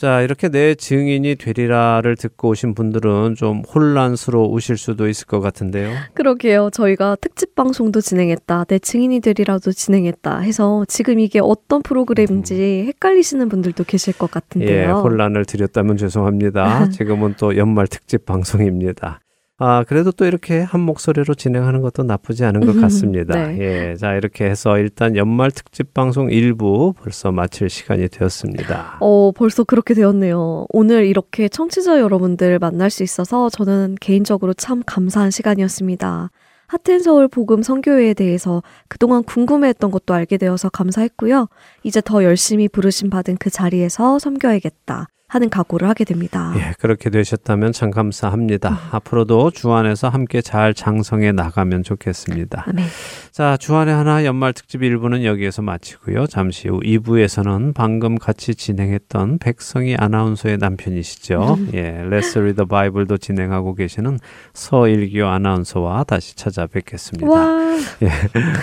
자, 이렇게 내 증인이 되리라를 듣고 오신 분들은 좀 혼란스러우실 수도 있을 것 같은데요. 그러게요. 저희가 특집 방송도 진행했다, 내 증인이 되리라도 진행했다 해서 지금 이게 어떤 프로그램인지 헷갈리시는 분들도 계실 것 같은데요. 예, 혼란을 드렸다면 죄송합니다. 지금은 또 연말 특집 방송입니다. 아, 그래도 또 이렇게 한 목소리로 진행하는 것도 나쁘지 않은 것 같습니다. 네. 예, 자, 이렇게 해서 일단 연말 특집 방송 1부 벌써 마칠 시간이 되었습니다. 어, 벌써 그렇게 되었네요. 오늘 이렇게 청취자 여러분들 만날 수 있어서 저는 개인적으로 참 감사한 시간이었습니다. 하텐서울 복음 선교회에 대해서 그동안 궁금해했던 것도 알게 되어서 감사했고요. 이제 더 열심히 부르심 받은 그 자리에서 섬겨야겠다 하는 각오를 하게 됩니다. 예, 그렇게 되셨다면 참 감사합니다. 앞으로도 주안에서 함께 잘 장성해 나가면 좋겠습니다. 아멘. 자, 주안의 하나 연말 특집 1부는 여기에서 마치고요. 잠시 후 2부에서는 방금 같이 진행했던 백성희 아나운서의 남편이시죠. 예, Let's Read the Bible도 진행하고 계시는 서일교 아나운서와 다시 찾아뵙겠습니다. 와, 예,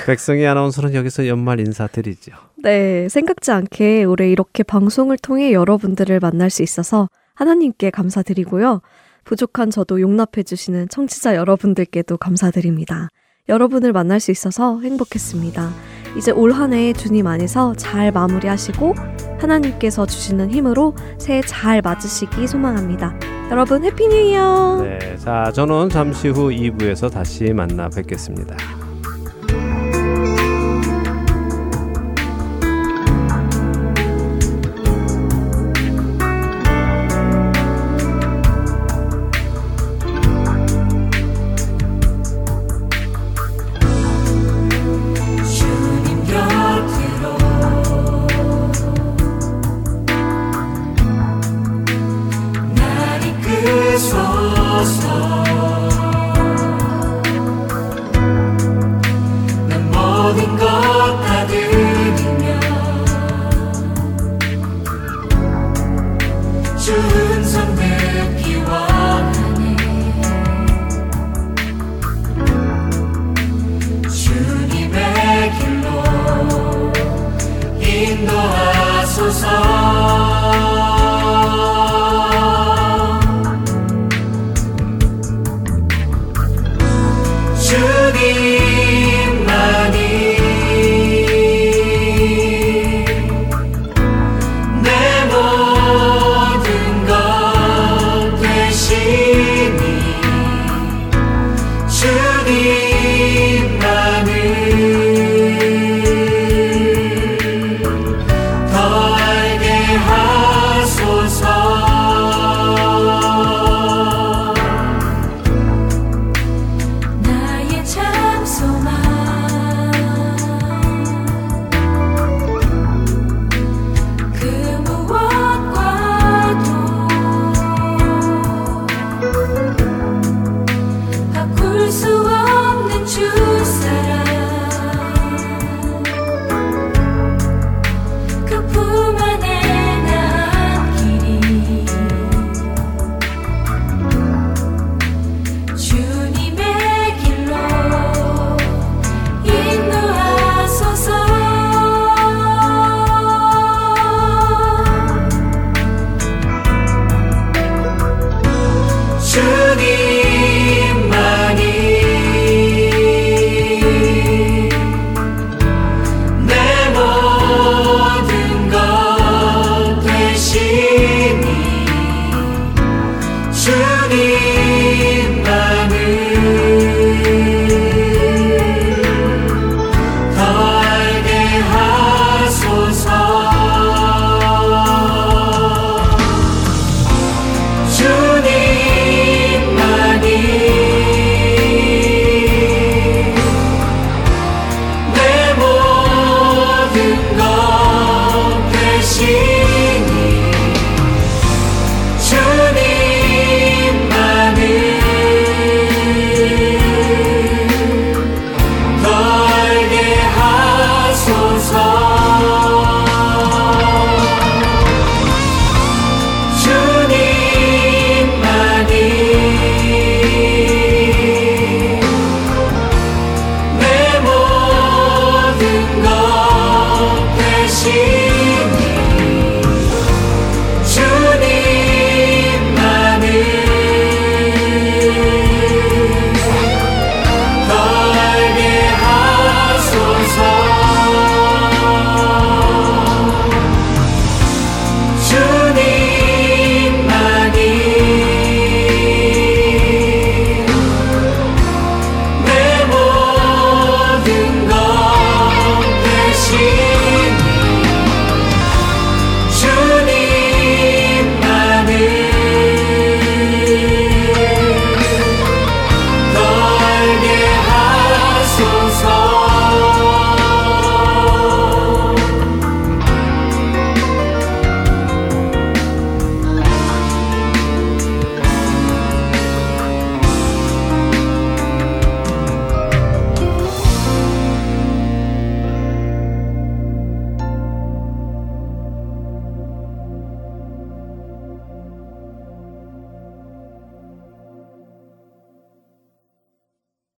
백성희 아나운서는 여기서 연말 인사드리죠. 네, 생각지 않게 올해 이렇게 방송을 통해 여러분들을 만날 수 있어서 하나님께 감사드리고요. 부족한 저도 용납해 주시는 청취자 여러분들께도 감사드립니다. 여러분을 만날 수 있어서 행복했습니다. 이제 올 한 해 주님 안에서 잘 마무리하시고 하나님께서 주시는 힘으로 새해 잘 맞으시기 소망합니다. 여러분 해피 뉴 이어! 네, 자, 저는 잠시 후 2부에서 다시 만나 뵙겠습니다.